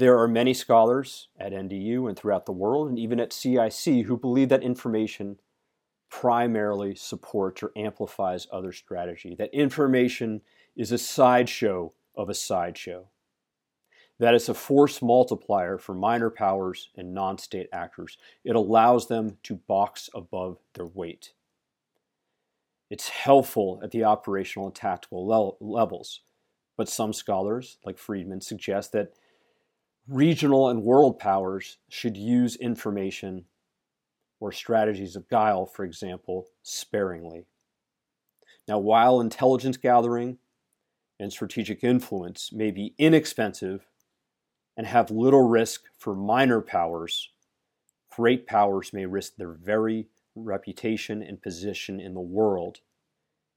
There are many scholars at NDU and throughout the world, and even at CIC, who believe that information primarily supports or amplifies other strategy, that information is a sideshow of a sideshow. that it's a force multiplier for minor powers and non state actors. It allows them to box above their weight. It's helpful at the operational and tactical le- levels, but some scholars, like Freedman, suggest that regional and world powers should use information or strategies of guile, for example, sparingly. Now, while intelligence gathering and strategic influence may be inexpensive and have little risk for minor powers, great powers may risk their very reputation and position in the world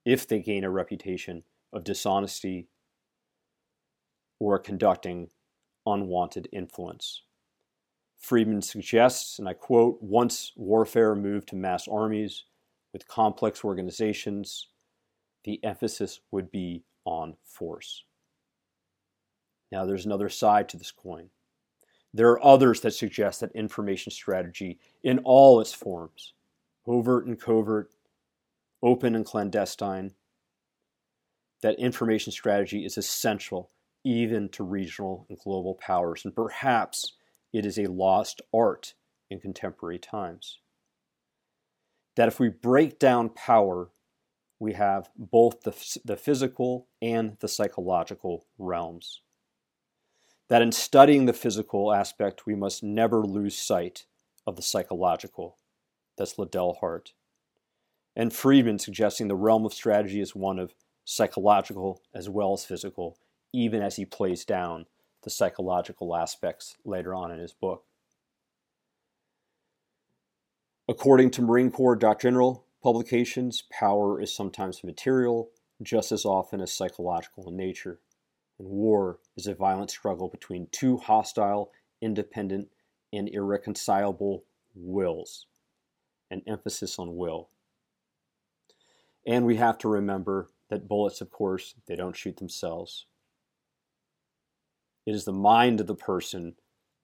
if they gain a reputation of dishonesty or conducting unwanted influence. Freedman suggests, and I quote, once warfare moved to mass armies with complex organizations, the emphasis would be on force. Now, there's another side to this coin. There are others that suggest that information strategy, in all its forms, overt and covert, open and clandestine, that information strategy is essential even to regional and global powers, and perhaps it is a lost art in contemporary times. That if we break down power, we have both the, the physical and the psychological realms. That in studying the physical aspect, we must never lose sight of the psychological. That's Liddell Hart. And Freedman suggesting the realm of strategy is one of psychological as well as physical, even as he plays down the psychological aspects later on in his book. According to Marine Corps doctrinal publications, power is sometimes material, just as often as psychological in nature. And war is a violent struggle between two hostile, independent, and irreconcilable wills. An emphasis on will. And we have to remember that bullets, of course, they don't shoot themselves. It is the mind of the person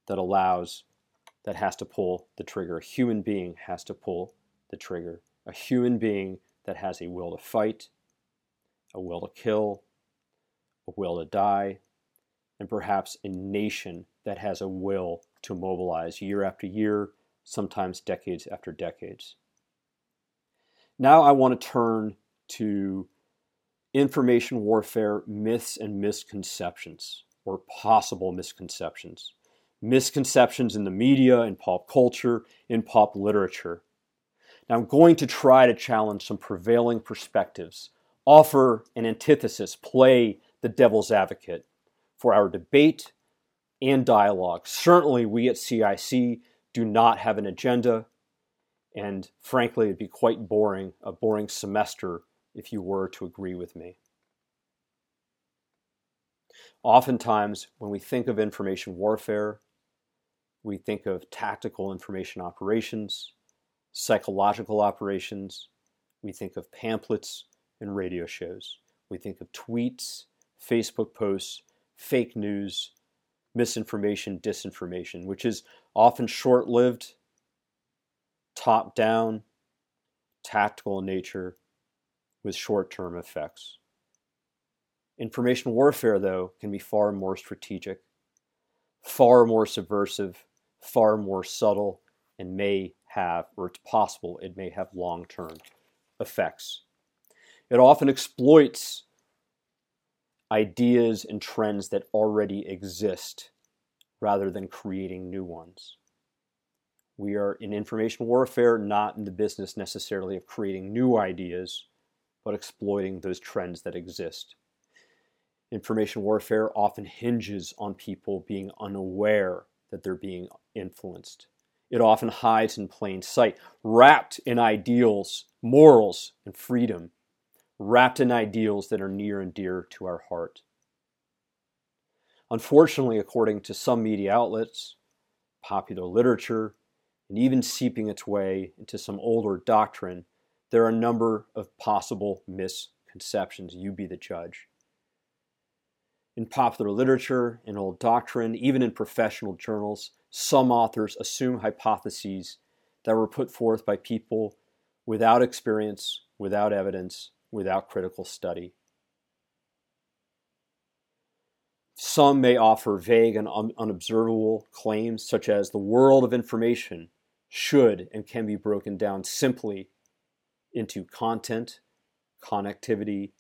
that allows, that has to pull the trigger. A human being has to pull the trigger. A human being that has a will to fight, a will to kill, a will to die, and perhaps a nation that has a will to mobilize year after year, sometimes decades after decades. Now I want to turn to information warfare myths and misconceptions or possible misconceptions. Misconceptions in the media, in pop culture, in pop literature. Now, I'm going to try to challenge some prevailing perspectives, offer an antithesis, play the devil's advocate for our debate and dialogue. Certainly, we at CIC do not have an agenda, and frankly, it'd be quite boring, a boring semester if you were to agree with me. Oftentimes, when we think of information warfare, we think of tactical information operations, psychological operations, we think of pamphlets and radio shows, we think of tweets, Facebook posts, fake news, misinformation, disinformation, which is often short lived, top down, tactical in nature, with short term effects. Information warfare, though, can be far more strategic, far more subversive, far more subtle, and may have, or it's possible, it may have long term effects. It often exploits ideas and trends that already exist rather than creating new ones. We are in information warfare not in the business necessarily of creating new ideas, but exploiting those trends that exist. Information warfare often hinges on people being unaware that they're being influenced. It often hides in plain sight, wrapped in ideals, morals, and freedom, wrapped in ideals that are near and dear to our heart. Unfortunately, according to some media outlets, popular literature, and even seeping its way into some older doctrine, there are a number of possible misconceptions. You be the judge. In popular literature, in old doctrine, even in professional journals, some authors assume hypotheses that were put forth by people without experience, without evidence, without critical study. Some may offer vague and un- unobservable claims, such as the world of information should and can be broken down simply into content, connectivity,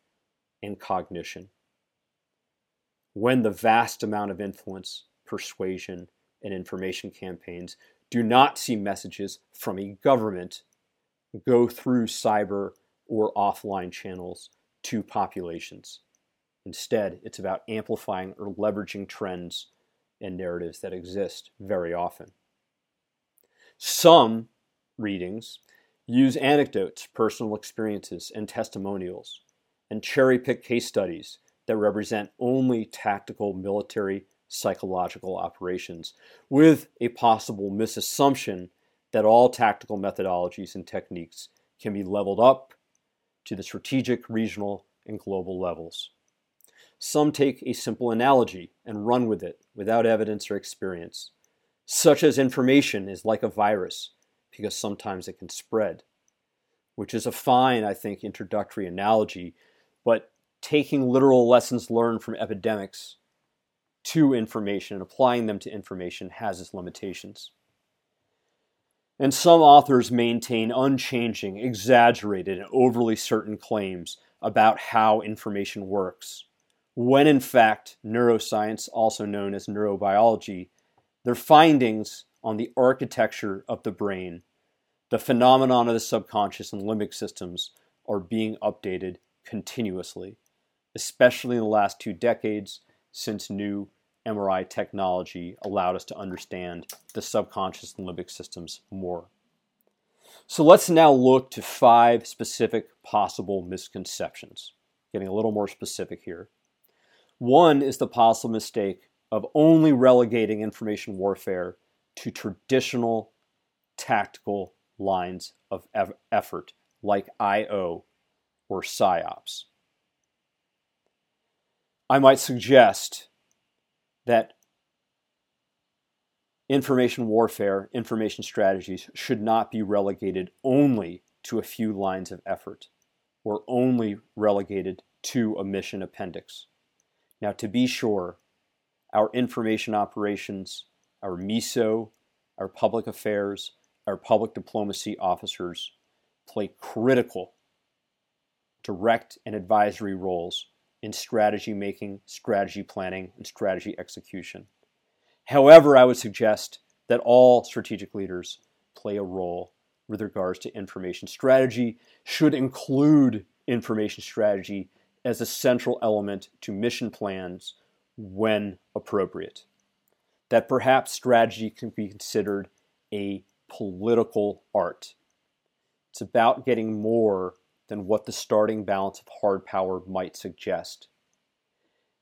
and cognition. When the vast amount of influence, persuasion, and information campaigns do not see messages from a government go through cyber or offline channels to populations. Instead, it's about amplifying or leveraging trends and narratives that exist very often. Some readings use anecdotes, personal experiences, and testimonials, and cherry pick case studies that represent only tactical military psychological operations, with a possible misassumption that all tactical methodologies and techniques can be leveled up to the strategic, regional, and global levels. Some take a simple analogy and run with it without evidence or experience, such as information is like a virus because sometimes it can spread, which is a fine, I think, introductory analogy, but taking literal lessons learned from epidemics to information and applying them to information has its limitations. And some authors maintain unchanging, exaggerated, and overly certain claims about how information works, when in fact, neuroscience, also known as neurobiology, their findings on the architecture of the brain, the phenomenon of the subconscious and limbic systems, are being updated continuously, especially in the last two decades since new MRI technology allowed us to understand the subconscious and limbic systems more. So let's now look to five specific possible misconceptions, getting a little more specific here. One is the possible mistake of only relegating information warfare to traditional tactical lines of effort like IO or PSYOPs. I might suggest that information warfare, information strategies should not be relegated only to a few lines of effort or only relegated to a mission appendix. Now, to be sure, our information operations, our MISO, our public affairs, our public diplomacy officers play critical direct and advisory roles in strategy making, strategy planning, and strategy execution. However, I would suggest that all strategic leaders play a role with regards to information strategy, should include information strategy as a central element to mission plans when appropriate. That perhaps strategy can be considered a political art. It's about getting more than what the starting balance of hard power might suggest.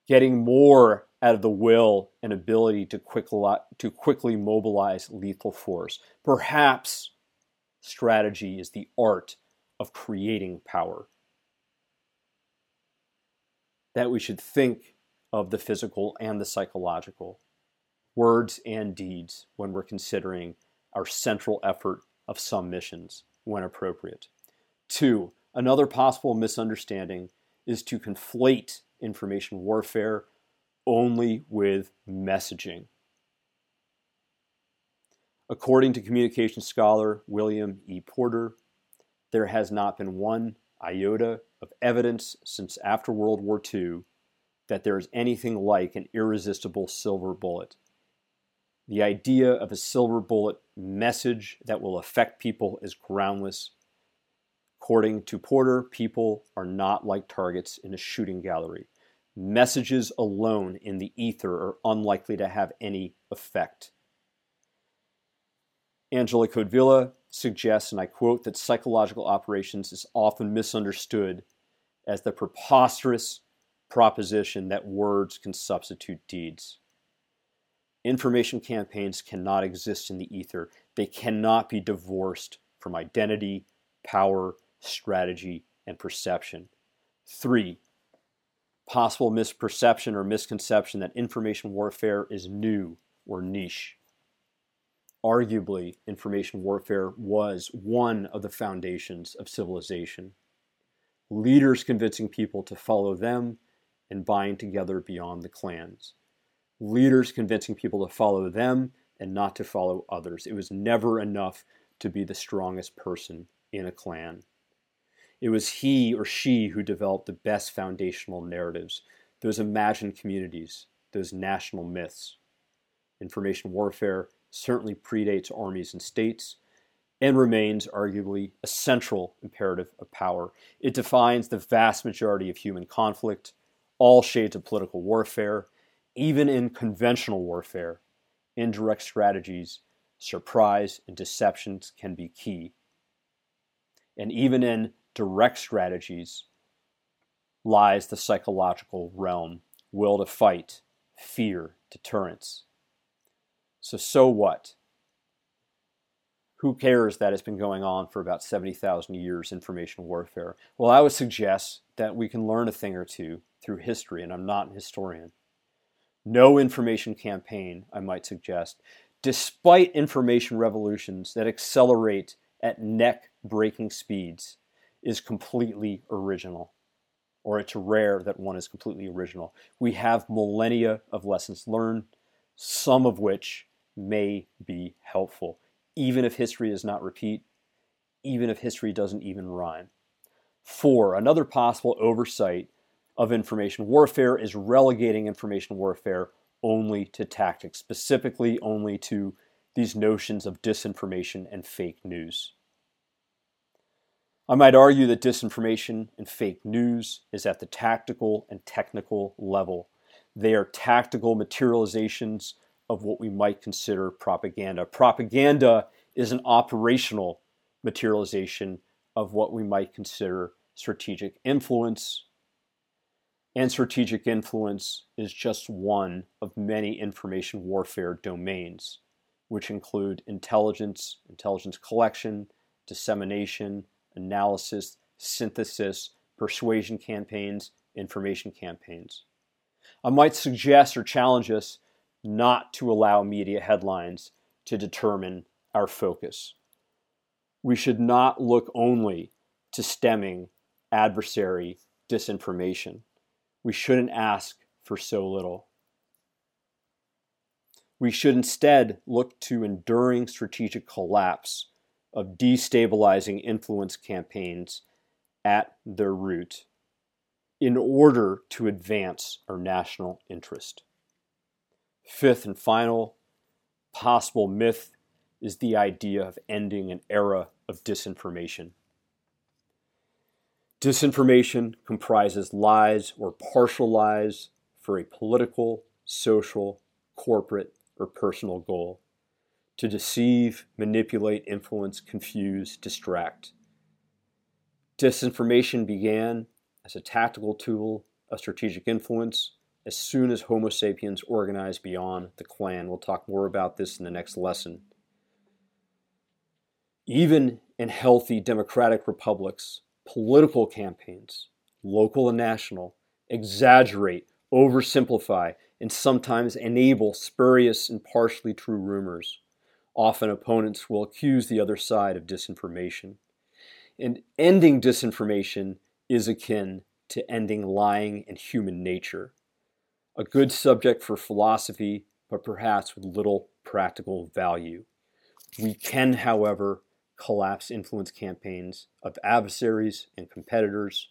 Getting more out of the will and ability to, to quickly mobilize lethal force. Perhaps strategy is the art of creating power. That we should think of the physical and the psychological, words and deeds, when we're considering our central effort of some missions when appropriate. Two, Another possible misunderstanding is to conflate information warfare only with messaging. According to communication scholar William E. Porter, there has not been one iota of evidence since after World War II that there is anything like an irresistible silver bullet. The idea of a silver bullet message that will affect people is groundless According to Porter, people are not like targets in a shooting gallery. Messages alone in the ether are unlikely to have any effect. Angelo Codevilla suggests, and I quote, that psychological operations is often misunderstood as the preposterous proposition that words can substitute deeds. Information campaigns cannot exist in the ether. They cannot be divorced from identity, power, strategy, and perception. Three, possible misperception or misconception that information warfare is new or niche. Arguably, information warfare was one of the foundations of civilization. Leaders convincing people to follow them and bind together beyond the clans. Leaders convincing people to follow them and not to follow others. It was never enough to be the strongest person in a clan. It was he or she who developed the best foundational narratives, those imagined communities, those national myths. Information warfare certainly predates armies and states and remains arguably a central imperative of power. It defines the vast majority of human conflict, all shades of political warfare, even in conventional warfare. Indirect strategies, surprise, and deceptions can be key. And even in direct strategies lies the psychological realm will to fight, fear, deterrence. So, so what? Who cares that it's been going on for about 70,000 years, information warfare? Well, I would suggest that we can learn a thing or two through history, and I'm not a historian. No information campaign, I might suggest, despite information revolutions that accelerate at neck breaking speeds, is completely original, or it's rare that one is completely original. We have millennia of lessons learned, some of which may be helpful, even if history does not repeat, even if history doesn't even rhyme. Four, another possible oversight of information warfare is relegating information warfare only to tactics, specifically only to these notions of disinformation and fake news. I might argue that disinformation and fake news is at the tactical and technical level. They are tactical materializations of what we might consider propaganda. Propaganda is an operational materialization of what we might consider strategic influence. And strategic influence is just one of many information warfare domains, which include intelligence, intelligence collection, dissemination, analysis, synthesis, persuasion campaigns, information campaigns. I might suggest or challenge us not to allow media headlines to determine our focus. We should not look only to stemming adversary disinformation. We shouldn't ask for so little. We should instead look to enduring strategic collapse of destabilizing influence campaigns at their root in order to advance our national interest. Fifth and final possible myth is the idea of ending an era of disinformation. Disinformation comprises lies or partial lies for a political, social, corporate, or personal goal to deceive, manipulate, influence, confuse, distract. Disinformation began as a tactical tool of strategic influence as soon as Homo sapiens organized beyond the clan. We'll talk more about this in the next lesson. Even in healthy democratic republics, political campaigns, local and national, exaggerate, oversimplify, and sometimes enable spurious and partially true rumors. Often opponents will accuse the other side of disinformation. And ending disinformation is akin to ending lying and human nature. A good subject for philosophy, but perhaps with little practical value. We can, however, collapse influence campaigns of adversaries and competitors,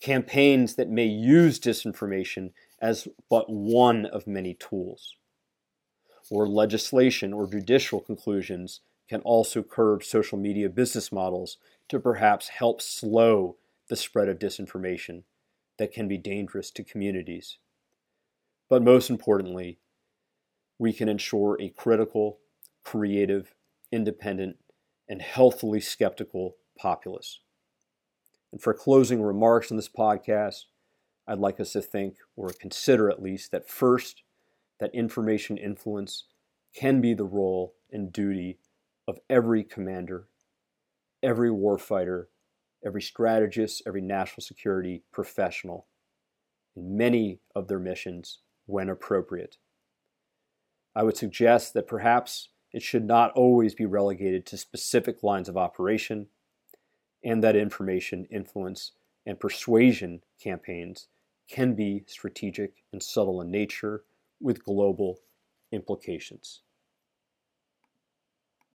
campaigns that may use disinformation as but one of many tools or legislation or judicial conclusions can also curb social media business models to perhaps help slow the spread of disinformation that can be dangerous to communities. But most importantly, we can ensure a critical, creative, independent, and healthily skeptical populace. And for closing remarks on this podcast, I'd like us to think, or consider at least, that first, that information influence can be the role and duty of every commander, every warfighter, every strategist, every national security professional. in many of their missions when appropriate. I would suggest that perhaps it should not always be relegated to specific lines of operation, and that information influence and persuasion campaigns can be strategic and subtle in nature with global implications.